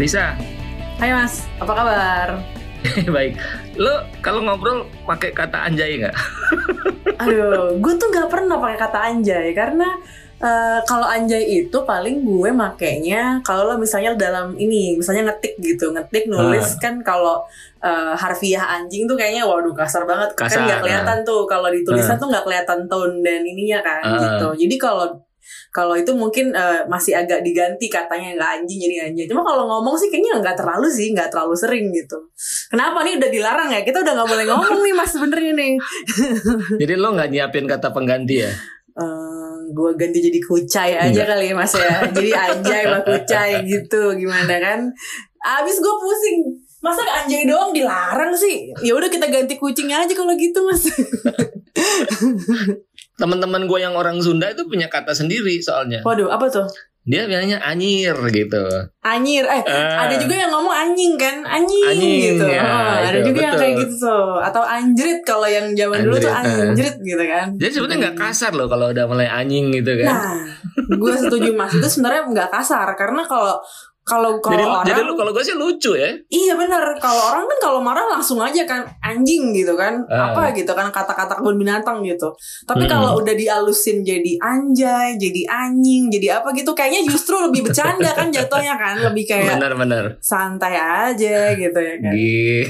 Lisa. Hai Mas, apa kabar? Baik. Lo kalau ngobrol pakai kata anjay nggak? Aduh, gue tuh nggak pernah pakai kata anjay karena uh, kalau anjay itu paling gue makainya kalau lo misalnya dalam ini, misalnya ngetik gitu, ngetik nulis Ah. kan kalau uh, harfiah anjing tuh kayaknya waduh kasar banget kan Kasar, nggak kelihatan tuh kalau di tulisan Ah. tuh nggak kelihatan tone dan ininya kan Ah. gitu. Jadi kalau kalau itu mungkin uh, masih agak diganti katanya nggak anjing jadi anjay. Cuma kalau ngomong sih kayaknya nggak terlalu sih, nggak terlalu sering gitu. Kenapa nih udah dilarang ya? Kita udah nggak boleh ngomong nih mas sebenarnya nih. Jadi lo nggak nyiapin kata pengganti ya? gue ganti jadi kucai aja Enggak. kali ya mas ya jadi anjay sama kucai gitu gimana kan abis gue pusing masa anjay doang dilarang sih ya udah kita ganti kucing aja kalau gitu mas Teman-teman gue yang orang Sunda itu punya kata sendiri soalnya. waduh apa tuh Dia bilangnya anyir gitu. anyir eh Ah. ada juga yang ngomong anjing kan anjing, Anjing, gitu ya, Oh, ada itu, juga yang betul. kayak gitu tuh atau anjrit kalau yang zaman dulu tuh Anjrit, anjrit gitu kan Jadi sebetulnya nggak kasar loh kalau udah mulai anjing gitu kan. nah gue setuju mas itu sebenarnya nggak kasar karena kalau kalau kalau jadi, orang jadi lu kalau gue sih lucu ya. Iya benar. Kalau orang kan kalau marah langsung aja kan anjing gitu kan. Ah. Apa gitu kan kata-kata kebun binatang gitu. Tapi Hmm. kalau udah dialusin jadi anjay, jadi anjing, jadi apa gitu kayaknya justru lebih bercanda kan jatuhnya kan, lebih kayak Benar-benar. santai aja gitu ya kan. Gitu.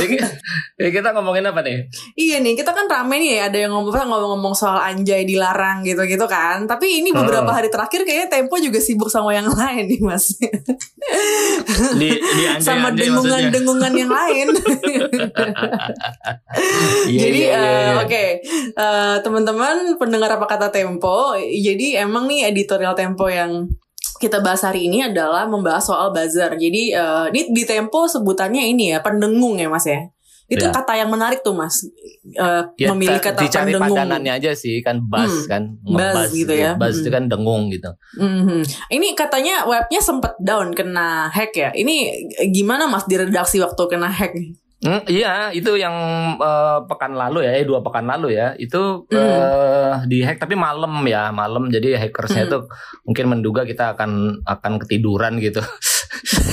Jadi kita ngomongin apa nih? Iya nih, kita kan rame nih ya, ada yang ngomong ngomong-ngomong soal anjay dilarang gitu-gitu kan. Tapi ini beberapa Hmm. hari terakhir kayaknya Tempo juga sibuk sama yang lain nih, Mas. Di di anjay sama dengungan-dengungan yang lain. Iya, jadi iya, iya, eh, iya. oke Eh, teman-teman pendengar apa kata Tempo jadi emang nih editorial Tempo yang kita bahas hari ini adalah membahas soal buzzer jadi eh, di, di Tempo sebutannya ini ya pendengung ya mas ya itu Ya. kata yang menarik tuh mas Eh, Ya, memilih ta- kata dicari pendengung padanannya aja sih kan buzz Hmm, kan buzz gitu ya. buzz Hmm. itu kan dengung gitu Mhm. ini katanya webnya sempet down kena hack ya ini gimana mas di redaksi waktu kena hack Hmm, iya itu yang eh, pekan lalu ya eh, dua pekan lalu ya itu Hmm. eh, di hack tapi malam ya malam jadi hackersnya Hmm. itu mungkin menduga kita akan akan ketiduran gitu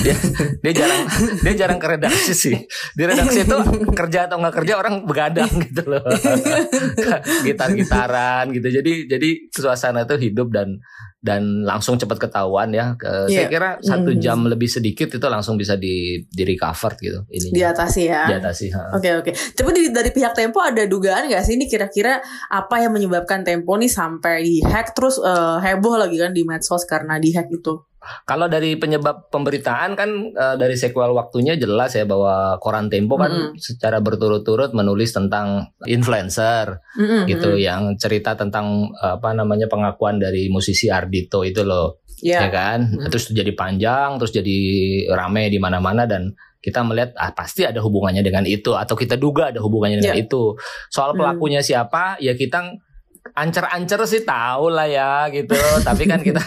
dia dia jarang dia jarang ke redaksi sih di redaksi itu kerja atau nggak kerja orang begadang gitu loh gitar gitaran gitu jadi jadi suasana itu hidup dan dan langsung cepat ketahuan ya Ke- saya Iya. kira satu Mhm. jam lebih sedikit itu langsung bisa di di recover gitu ini diatasi ya diatasi. Oke oke. Coba dari, dari pihak Tempo ada dugaan nggak sih ini kira-kira apa yang menyebabkan Tempo nih sampai dihack terus eh, heboh lagi kan di medsos karena dihack itu? Kalau dari penyebab pemberitaan kan eh, dari sequel waktunya jelas ya bahwa koran Tempo kan Mm-mm. secara berturut-turut menulis tentang influencer Mm-mm, gitu mm-mm. yang cerita tentang eh, apa namanya pengakuan dari musisi Ardito itu loh ya Ya. kan Mm. terus jadi panjang terus jadi rame di mana-mana dan kita melihat ah pasti ada hubungannya dengan itu atau kita duga ada hubungannya dengan Ya. itu soal Hmm. pelakunya siapa ya kita ancer-ancer sih tahu lah ya gitu. Tapi kan kita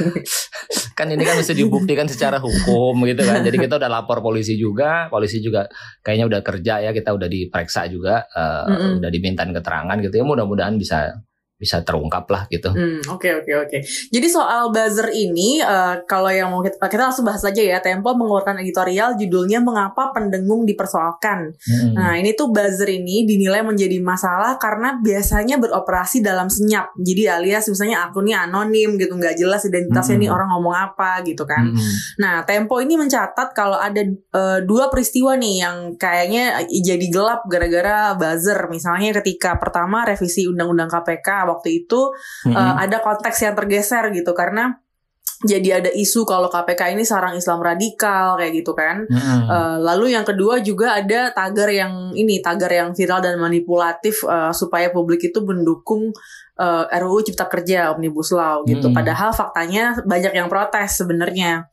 kan ini kan mesti dibuktikan secara hukum gitu kan. Jadi kita udah lapor polisi juga polisi juga kayaknya udah kerja ya kita udah diperiksa juga eh, Mm-mm. udah dimintain keterangan gitu ya. Mudah-mudahan bisa bisa terungkap lah gitu Hmm, Oke oke oke. Jadi soal buzzer ini, eh, kalau yang mau kita, kita langsung bahas aja ya. Tempo mengeluarkan editorial judulnya mengapa pendengung dipersoalkan. Mm-mm. Nah, ini tuh buzzer ini dinilai menjadi masalah karena biasanya beroperasi dalam senyap. Jadi alias misalnya akunnya anonim gitu, nggak jelas identitasnya Mm-mm. nih orang ngomong apa gitu kan. Mm-mm. Nah, Tempo ini mencatat kalau ada eh, dua peristiwa nih yang kayaknya jadi gelap gara-gara buzzer. Misalnya ketika pertama revisi Undang-Undang KPK waktu itu Mm-mm. eh, ada konteks yang tergeser gitu karena jadi ada isu kalau KPK ini sarang Islam radikal kayak gitu kan. Mm-mm. Eh, lalu yang kedua juga ada tagar yang ini tagar yang viral dan manipulatif eh, supaya publik itu mendukung eh, RUU Cipta Kerja Omnibus Law gitu. Mm-mm. Padahal faktanya banyak yang protes sebenarnya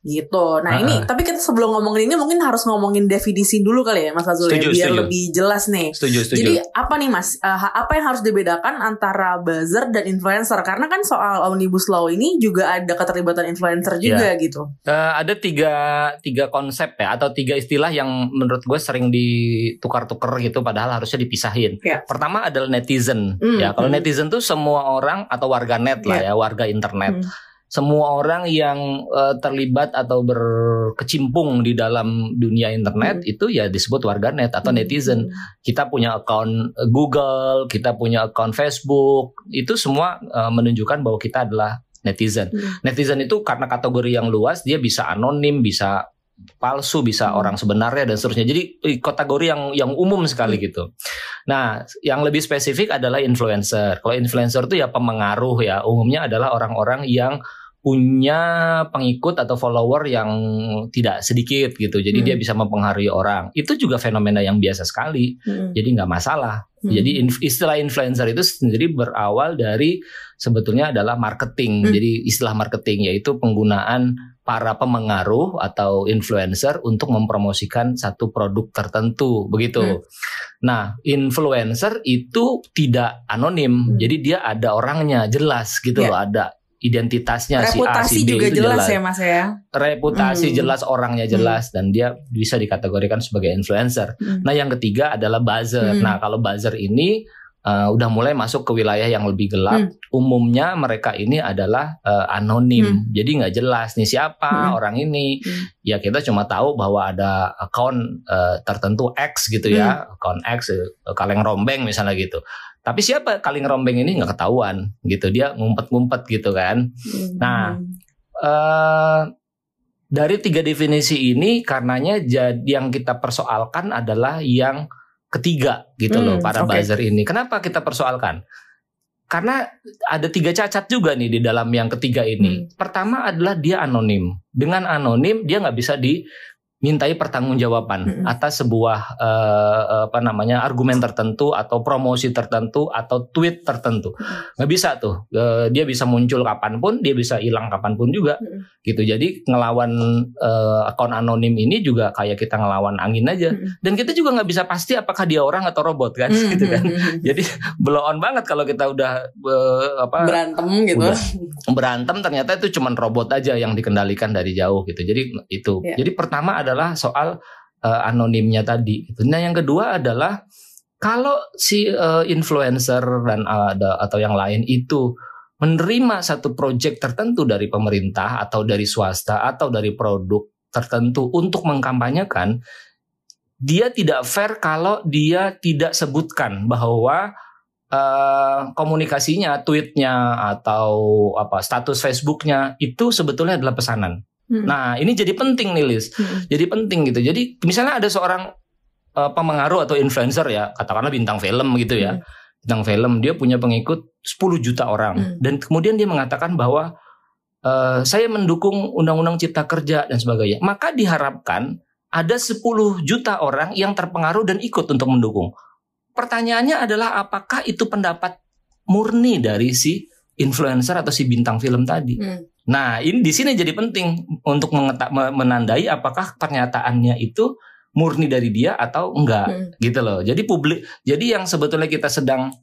gitu. Nah ini Ah. tapi kita sebelum ngomongin ini mungkin harus ngomongin definisi dulu kali ya Mas Azul ya Setuju, biar setuju. lebih jelas nih. setuju setuju Jadi apa nih Mas? Ha- apa yang harus dibedakan antara buzzer dan influencer? Karena kan soal omnibus law ini juga ada keterlibatan influencer Iya. juga gitu. Eh, ada tiga tiga konsep ya atau tiga istilah yang menurut gue sering ditukar-tukar gitu padahal harusnya dipisahin. Ya. Pertama adalah netizen Hmm, ya kalau hmm. netizen tuh semua orang atau warga net lah ya warga internet Hmm. semua orang yang uh, terlibat atau berkecimpung di dalam dunia internet hmm. itu ya disebut warganet atau hmm. netizen. Kita punya akun Google, kita punya akun Facebook, itu semua uh, menunjukkan bahwa kita adalah netizen. Hmm. Netizen itu karena kategori yang luas, dia bisa anonim, bisa palsu, bisa hmm. orang sebenarnya dan seterusnya. Jadi kategori yang yang umum sekali hmm. gitu. Nah, yang lebih spesifik adalah influencer. Kalau influencer itu ya pemengaruh ya, umumnya adalah orang-orang yang punya pengikut atau follower yang tidak sedikit gitu. Jadi hmm. dia bisa mempengaruhi orang. Itu juga fenomena yang biasa sekali. Hmm. Jadi nggak masalah. Hmm. Jadi istilah influencer itu sendiri berawal dari sebetulnya adalah marketing. Hmm. Jadi istilah marketing yaitu penggunaan para pemengaruh atau influencer untuk mempromosikan satu produk tertentu begitu. Hmm. Nah, influencer itu tidak anonim. Hmm. Jadi dia ada orangnya jelas gitu yeah. loh, ada identitasnya reputasi si A si B juga itu jelas, jelas ya mas ya reputasi hmm. jelas orangnya jelas hmm. dan dia bisa dikategorikan sebagai influencer hmm. nah yang ketiga adalah buzzer hmm. nah kalau buzzer ini uh, udah mulai masuk ke wilayah yang lebih gelap hmm. umumnya mereka ini adalah uh, anonim hmm. jadi nggak jelas nih siapa hmm. orang ini hmm. ya kita cuma tahu bahwa ada account uh, tertentu X gitu ya hmm. account X uh, kaleng rombeng misalnya gitu tapi siapa kaling rombeng ini nggak ketahuan gitu. Dia ngumpet-ngumpet gitu kan. Hmm. Nah, uh, dari tiga definisi ini karenanya jadi yang kita persoalkan adalah yang ketiga gitu hmm, loh para okay. buzzer ini. Kenapa kita persoalkan? Karena ada tiga cacat juga nih di dalam yang ketiga ini. Hmm. Pertama adalah dia anonim. Dengan anonim dia nggak bisa di mintai pertanggungjawaban mm-hmm. atas sebuah uh, apa namanya argumen tertentu atau promosi tertentu atau tweet tertentu. Nggak bisa tuh. Uh, dia bisa muncul kapan pun dia bisa hilang kapan pun juga. Mm-hmm. gitu. Jadi ngelawan uh, akun anonim ini juga kayak kita ngelawan angin aja. Mm-hmm. dan kita juga nggak bisa pasti apakah dia orang atau robot kan? Mm-hmm. gitu kan? Jadi blow on banget kalau kita udah uh, apa berantem gitu. udah berantem ternyata itu cuman robot aja yang dikendalikan dari jauh gitu. Jadi itu. Yeah. jadi pertama ada adalah soal uh, anonimnya tadi. Nah, yang kedua adalah kalau si uh, influencer dan uh, atau yang lain itu menerima satu proyek tertentu dari pemerintah atau dari swasta atau dari produk tertentu untuk mengkampanyekan, dia tidak fair kalau dia tidak sebutkan bahwa uh, komunikasinya, tweetnya atau apa status Facebooknya itu sebetulnya adalah pesanan. Hmm. Nah, ini jadi penting nih, Liz. Hmm. Jadi penting gitu. Jadi misalnya ada seorang uh, pemengaruh atau influencer ya, katakanlah bintang film gitu ya. Hmm. Bintang film, dia punya pengikut 10 juta orang hmm. dan kemudian dia mengatakan bahwa uh, saya mendukung undang-undang cipta kerja dan sebagainya. Maka diharapkan ada 10 juta orang yang terpengaruh dan ikut untuk mendukung. Pertanyaannya adalah apakah itu pendapat murni dari si influencer atau si bintang film tadi? Hmm. Nah, ini di sini jadi penting untuk mengetak, menandai apakah pernyataannya itu murni dari dia atau enggak hmm. gitu loh. Jadi publik jadi yang sebetulnya kita sedang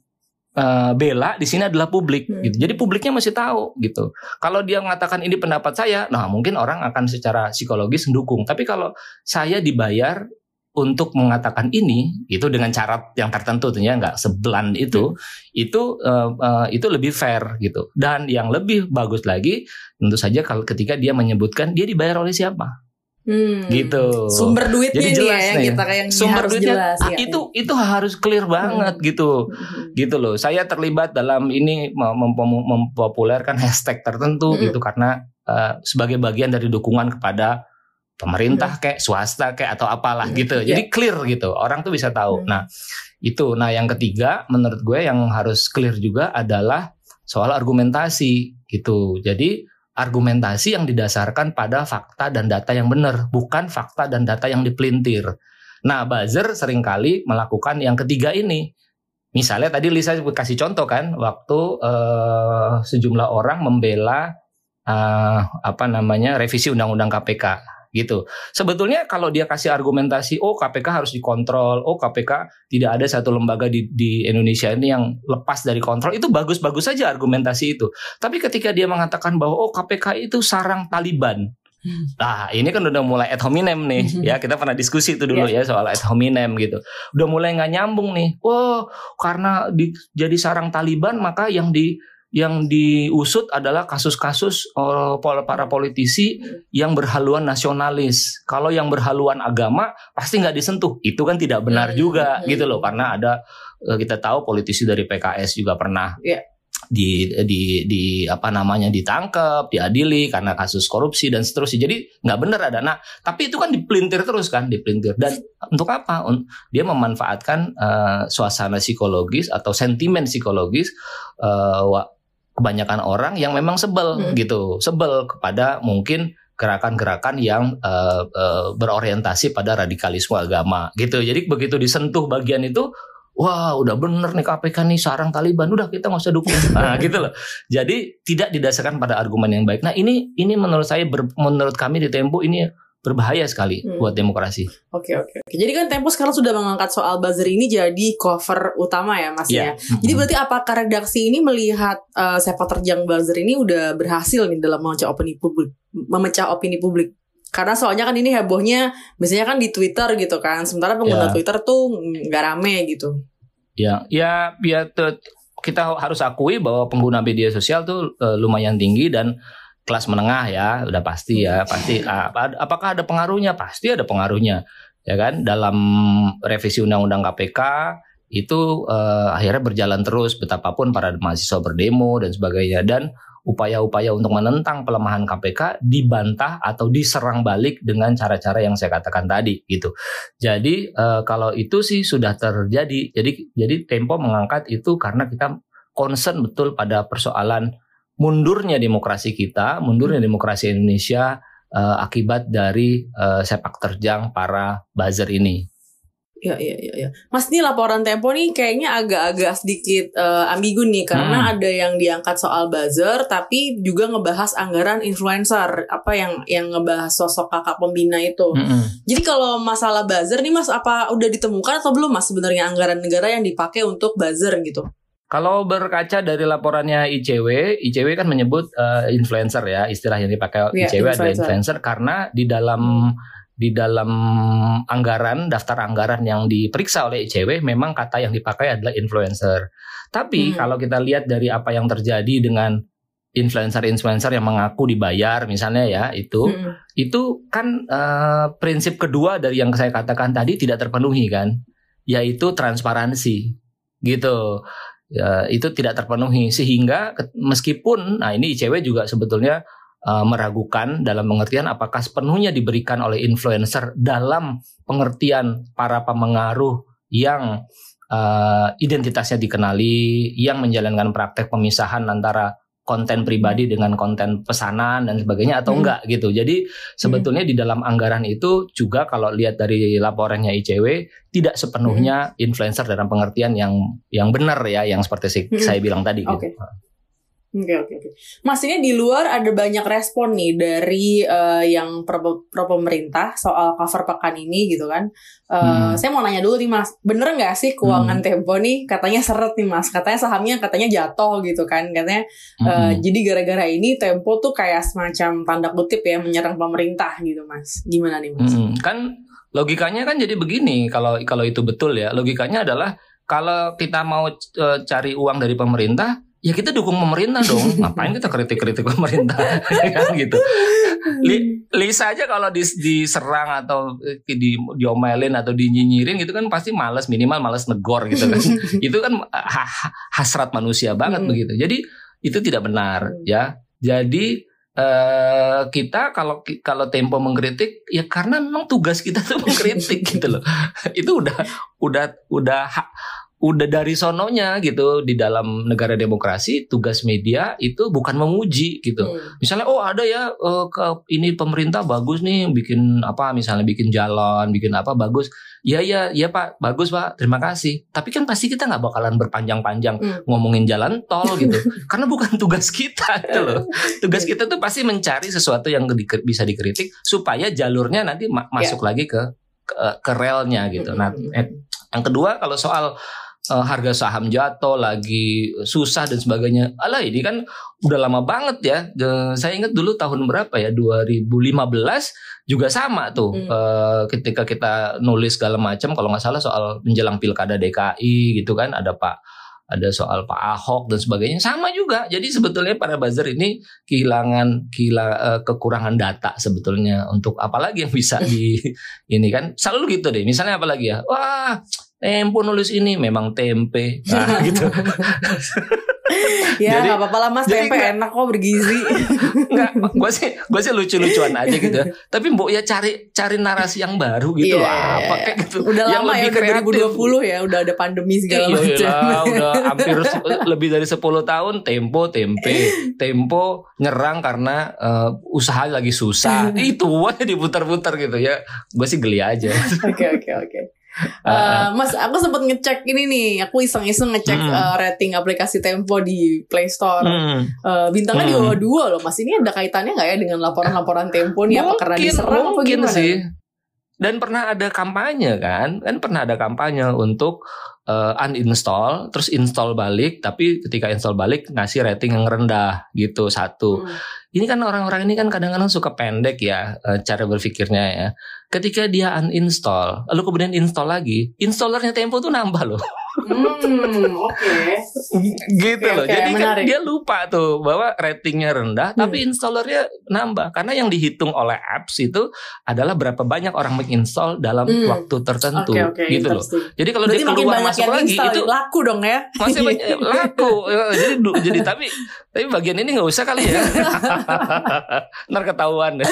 uh, bela di sini adalah publik hmm. gitu. Jadi publiknya masih tahu gitu. Kalau dia mengatakan ini pendapat saya, nah mungkin orang akan secara psikologis mendukung. Tapi kalau saya dibayar untuk mengatakan ini itu dengan cara yang tertentu tentunya nggak sebelan itu hmm. itu uh, uh, itu lebih fair gitu dan yang lebih bagus lagi tentu saja kalau ketika dia menyebutkan dia dibayar oleh siapa Hmm. gitu sumber duitnya Jadi jelas nih, ya kita kayak sumber duitnya jelas, ah, ya, itu ya. itu harus clear banget hmm. gitu hmm. gitu loh saya terlibat dalam ini mem mempopulerkan hashtag tertentu hmm. gitu karena uh, sebagai bagian dari dukungan kepada pemerintah kayak swasta kayak atau apalah hmm. gitu. Jadi yeah. clear gitu. Orang tuh bisa tahu. Hmm. Nah, itu. Nah, yang ketiga menurut gue yang harus clear juga adalah soal argumentasi gitu. Jadi argumentasi yang didasarkan pada fakta dan data yang benar, bukan fakta dan data yang dipelintir. Nah, buzzer sering kali melakukan yang ketiga ini. Misalnya tadi Lisa kasih contoh kan, waktu uh, sejumlah orang membela uh, apa namanya revisi undang-undang KPK gitu. Sebetulnya kalau dia kasih argumentasi, oh KPK harus dikontrol, oh KPK tidak ada satu lembaga di, di Indonesia ini yang lepas dari kontrol, itu bagus-bagus saja argumentasi itu. Tapi ketika dia mengatakan bahwa oh KPK itu sarang Taliban, hmm. Nah ini kan udah mulai ad hominem nih hmm. ya kita pernah diskusi itu dulu yeah. ya soal ad hominem gitu udah mulai nggak nyambung nih oh karena di, jadi sarang Taliban maka yang di yang diusut adalah kasus-kasus uh, para politisi yang berhaluan nasionalis. Kalau yang berhaluan agama pasti nggak disentuh. Itu kan tidak benar Hmm, juga hmm. gitu loh karena ada uh, kita tahu politisi dari PKS juga pernah Iya. di di di apa namanya ditangkap, diadili karena kasus korupsi dan seterusnya. Jadi nggak benar ada. Nah, tapi itu kan dipelintir terus kan, dipelintir. Dan untuk apa? Dia memanfaatkan eh, suasana psikologis atau sentimen psikologis eh, wa- kebanyakan orang yang memang sebel Hmm. gitu, sebel kepada mungkin gerakan-gerakan yang eh, eh, berorientasi pada radikalisme agama gitu. Jadi begitu disentuh bagian itu Wah, udah bener nih KPK nih sarang Taliban. Udah kita nggak usah dukung. Nah, gitu loh. Jadi tidak didasarkan pada argumen yang baik. Nah, ini ini menurut saya ber- menurut kami di Tempo ini berbahaya sekali Hmm. buat demokrasi. Oke oke oke. Jadi kan Tempo sekarang sudah mengangkat soal buzzer ini jadi cover utama ya Mas ya. Iya. Jadi berarti apakah redaksi ini melihat eh, sepak terjang buzzer ini udah berhasil nih dalam memecah opini publik, memecah opini publik? Karena soalnya kan ini hebohnya biasanya kan di Twitter gitu kan. Sementara pengguna Ya. Twitter tuh nggak rame gitu. Ya, ya, ya te- kita harus akui bahwa pengguna media sosial tuh eh, lumayan tinggi dan kelas menengah ya, udah pasti ya, pasti. Ah, apa- apakah ada pengaruhnya? Pasti ada pengaruhnya, ya kan? Dalam revisi undang-undang KPK itu eh, akhirnya berjalan terus betapapun para mahasiswa berdemo dan sebagainya dan upaya-upaya untuk menentang pelemahan KPK dibantah atau diserang balik dengan cara-cara yang saya katakan tadi gitu. Jadi eh, kalau itu sih sudah terjadi. Jadi jadi Tempo mengangkat itu karena kita concern betul pada persoalan mundurnya demokrasi kita, mundurnya demokrasi Indonesia eh, akibat dari eh, sepak terjang para buzzer ini. Iya iya iya. Ya. Mas ini laporan Tempo nih kayaknya agak-agak sedikit eh, ambigu nih karena Hmm. ada yang diangkat soal buzzer tapi juga ngebahas anggaran influencer apa yang yang ngebahas sosok kakak pembina itu. Mm-mm. Jadi kalau masalah buzzer nih Mas apa udah ditemukan atau belum Mas sebenarnya anggaran negara yang dipakai untuk buzzer gitu? Kalau berkaca dari laporannya ICW, ICW kan menyebut eh, influencer ya, istilah yang dipakai Iya, ICW adalah influencer. influencer karena di dalam di dalam anggaran daftar anggaran yang diperiksa oleh ICW memang kata yang dipakai adalah influencer. Tapi Hmm. kalau kita lihat dari apa yang terjadi dengan influencer-influencer yang mengaku dibayar misalnya ya itu Mm-mm. itu kan eh, prinsip kedua dari yang saya katakan tadi tidak terpenuhi kan yaitu transparansi gitu ya, itu tidak terpenuhi. Sehingga meskipun nah ini ICW juga sebetulnya eh, meragukan dalam pengertian apakah sepenuhnya diberikan oleh influencer dalam pengertian para pemengaruh yang eh, identitasnya dikenali yang menjalankan praktek pemisahan antara konten pribadi dengan konten pesanan dan sebagainya atau Hmm. enggak gitu. Jadi sebetulnya di dalam anggaran itu juga kalau lihat dari laporannya ICW tidak sepenuhnya influencer dalam pengertian yang yang benar ya, yang seperti si- Hmm. saya bilang tadi. Oke. Gitu. Oke oke oke. Mas ini di luar ada banyak respon nih dari eh, yang pro, pro pemerintah soal cover pekan ini gitu kan. Eh, Hmm. Saya mau nanya dulu nih Mas, bener nggak sih keuangan Tempo nih katanya seret nih Mas, katanya sahamnya katanya jatuh gitu kan, katanya. Mm-mm. jadi gara-gara ini Tempo tuh kayak semacam tanda kutip ya menyerang pemerintah gitu Mas. Gimana nih Mas? Mm-mm. Kan logikanya kan jadi begini kalau kalau itu betul ya. Logikanya adalah kalau kita mau cari uang dari pemerintah, ya kita dukung pemerintah dong. Ngapain kita kritik-kritik pemerintah kan gitu. Li- Lisa aja kalau dis- diserang atau eh, di diomelin atau dinyinyirin gitu kan pasti males minimal males negor gitu kan. itu kan ha- ha- hasrat manusia banget Mm. begitu. Jadi itu tidak benar Mm. ya. Jadi eh kita kalau kalau Tempo mengkritik ya karena memang tugas kita tuh mengkritik gitu loh. Itu udah udah udah ha- udah dari sononya gitu di dalam negara demokrasi tugas media itu bukan memuji gitu. Hmm. Misalnya oh ada ya eh, ke ini pemerintah bagus nih bikin apa misalnya bikin jalan, bikin apa bagus. Iya iya iya Pak, bagus Pak. Terima kasih. Tapi kan pasti kita nggak bakalan berpanjang-panjang Hmm. ngomongin jalan tol gitu. Karena bukan tugas kita gitu loh. Tugas kita tuh pasti mencari sesuatu yang di- bisa dikritik supaya jalurnya nanti ma- masuk lagi ke ke, ke relnya gitu. Nah, Hmm. eh, yang kedua kalau soal eh, harga saham jatuh lagi susah dan sebagainya. Alah ini kan udah lama banget ya. De- saya ingat dulu tahun berapa ya 2015 juga sama tuh Hmm. Eh, ketika kita nulis segala macam kalau nggak salah soal menjelang pilkada DKI gitu kan ada Pak ada soal Pak Ahok dan sebagainya sama juga. Jadi sebetulnya para buzzer ini kehilangan kehila, uh, kekurangan data sebetulnya untuk apalagi yang bisa di ini kan selalu gitu deh. Misalnya apalagi ya, wah Tempo nulis ini memang tempe, nah gitu. ya nggak apa-apa lah mas. tempe gak, enak kok bergizi. Nggak gue sih gue sih lucu-lucuan aja gitu tapi mbok ya cari cari narasi yang baru gitu yeah, loh. apa kayak gitu? Udah yang lama lebih ya udah 2020 ya udah ada pandemi segala iya, macam. udah hampir lebih dari 10 tahun tempo tempe tempo nyerang karena uh, usaha lagi susah. Itu aja diputar-putar gitu ya. Gue sih geli aja. Oke oke oke Uh, mas, aku sempat ngecek ini nih. Aku iseng-iseng ngecek hmm. uh, rating aplikasi Tempo di Play Store. Hmm. Uh, bintangnya hmm. di bawah dua loh. Mas, ini ada kaitannya nggak ya dengan laporan-laporan Tempo nih? Mungkin, apa karena diserang mungkin apa gimana? sih. Dan pernah ada kampanye kan? Kan pernah ada kampanye untuk uh, uninstall, terus install balik. Tapi ketika install balik ngasih rating yang rendah gitu satu. Hmm. Ini kan orang-orang ini kan kadang-kadang suka pendek ya cara berpikirnya ya ketika dia uninstall, lalu kemudian install lagi, installernya Tempo tuh nambah loh. Hmm, oke. Okay. gitu okay, loh. Okay, Jadi kan dia lupa tuh bahwa ratingnya rendah, hmm. tapi installernya nambah karena yang dihitung oleh apps itu adalah berapa banyak orang menginstall dalam hmm. waktu tertentu, okay, okay, gitu loh. Jadi kalau dia keluar masuk lagi itu laku dong ya. Masih banyak, laku. Ya, jadi jadi tapi tapi bagian ini nggak usah kali ya. Ntar ketahuan deh.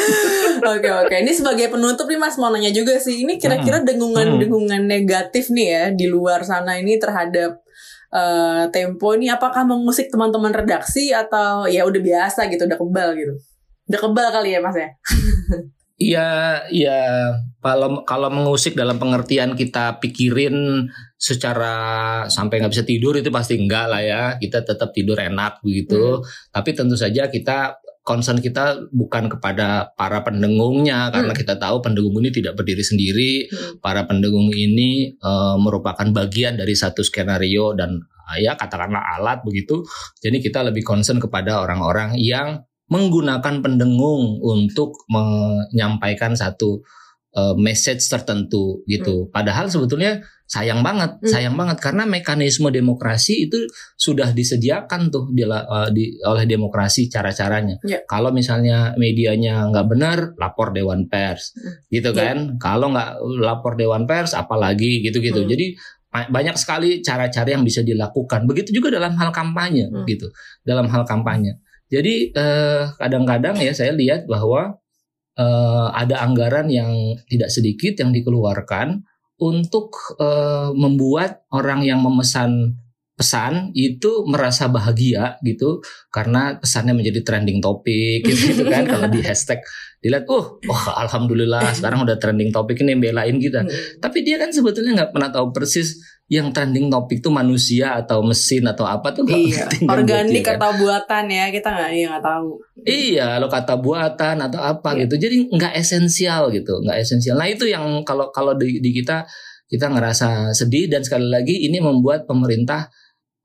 Oke oke. Ini sebagai penutup nih Mas mau nanya juga sih. Ini kira-kira dengungan-dengungan hmm. negatif nih ya di luar sana ini terhadap uh, Tempo ini apakah mengusik teman-teman redaksi atau ya udah biasa gitu, udah kebal gitu. Udah kebal kali ya Mas ya. Iya, iya. Kalau kalau mengusik dalam pengertian kita pikirin secara sampai nggak bisa tidur itu pasti enggak lah ya. Kita tetap tidur enak begitu. Hmm. Tapi tentu saja kita concern kita bukan kepada para pendengungnya karena hmm. kita tahu pendengung ini tidak berdiri sendiri. Hmm. Para pendengung ini uh, merupakan bagian dari satu skenario dan uh, ya katakanlah alat begitu. Jadi kita lebih concern kepada orang-orang yang menggunakan pendengung untuk menyampaikan satu uh, message tertentu gitu. Hmm. Padahal sebetulnya sayang banget, hmm. sayang banget karena mekanisme demokrasi itu sudah disediakan tuh di, uh, di oleh demokrasi cara-caranya. Yeah. Kalau misalnya medianya nggak benar, lapor dewan pers, hmm. gitu ya. kan? Kalau nggak lapor dewan pers, apalagi gitu-gitu. Hmm. Jadi banyak sekali cara-cara yang bisa dilakukan. Begitu juga dalam hal kampanye, hmm. gitu. Dalam hal kampanye. Jadi eh, kadang-kadang ya saya lihat bahwa eh, ada anggaran yang tidak sedikit yang dikeluarkan untuk eh, membuat orang yang memesan pesan itu merasa bahagia gitu. Karena pesannya menjadi trending topik gitu, gitu kan. Kalau di hashtag dilihat uh oh alhamdulillah sekarang udah trending topik ini belain kita. Hmm. tapi dia kan sebetulnya nggak pernah tahu persis yang trending topik tuh manusia atau mesin atau apa tuh iya. Kan organik kan. atau buatan ya kita nggak iya nggak tahu iya lo kata buatan atau apa iya. gitu jadi nggak esensial gitu nggak esensial nah itu yang kalau kalau di, di kita kita ngerasa sedih dan sekali lagi ini membuat pemerintah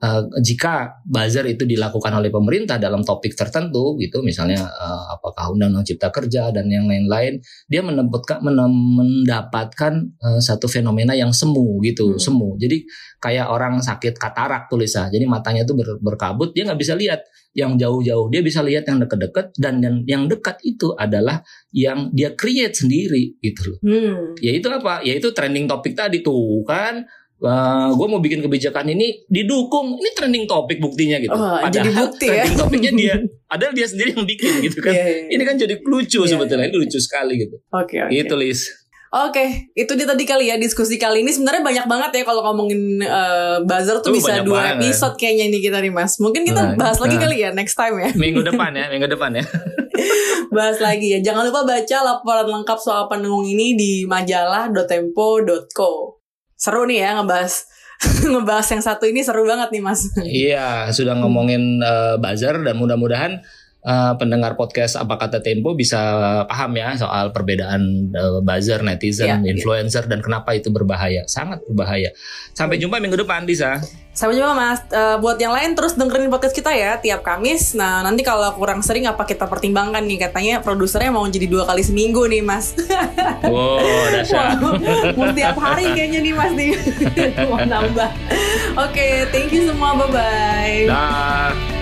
uh, jika buzzer itu dilakukan oleh pemerintah dalam topik tertentu gitu misalnya uh, apakah undang-undang cipta kerja dan yang lain-lain dia mendapatkan mendapatkan uh, satu fenomena yang semu gitu hmm. semu. Jadi kayak orang sakit katarak tulisah jadi matanya itu ber, berkabut dia nggak bisa lihat. Yang jauh-jauh dia bisa lihat yang dekat-dekat dan yang yang dekat itu adalah yang dia create sendiri gitu loh. Hmm. yaitu apa? Yaitu trending topik tadi tuh kan uh, eh, gue mau bikin kebijakan ini didukung ini trending topik buktinya gitu. Oh, Padahal jadi bukti ya? trending ya? topiknya dia, ada dia sendiri yang bikin gitu kan. yeah, yeah, yeah. Ini kan jadi lucu yeah, sebetulnya, yeah. ini lucu sekali gitu. Oke okay, oke. Okay. Itu Lis. Oke, okay, itu dia tadi kali ya diskusi kali ini sebenarnya banyak banget ya kalau ngomongin uh, buzzer tuh uh, bisa dua banget. episode kayaknya ini kita nih Mas. Mungkin kita nah, bahas lagi nah. kali ya next time ya. Minggu depan ya, minggu depan ya. bahas lagi ya. Jangan lupa baca laporan lengkap soal pendengung ini di majalah.tempo.co seru nih ya ngebahas ngebahas yang satu ini seru banget nih mas. Iya sudah ngomongin uh, buzzer dan mudah-mudahan uh, pendengar podcast apa kata Tempo bisa paham ya soal perbedaan uh, buzzer, netizen, Iya, iya. influencer dan kenapa itu berbahaya, sangat berbahaya. Sampai jumpa minggu depan, Disa. Sampai jumpa Mas. Eh, buat yang lain terus dengerin podcast kita ya tiap Kamis. Nah nanti kalau kurang sering apa kita pertimbangkan nih katanya produsernya mau jadi dua kali seminggu nih Mas. Wow, dasar. Wow, tiap hari kayaknya nih Mas nih. mau nambah. Oke, thank you semua. Bye bye. Dah.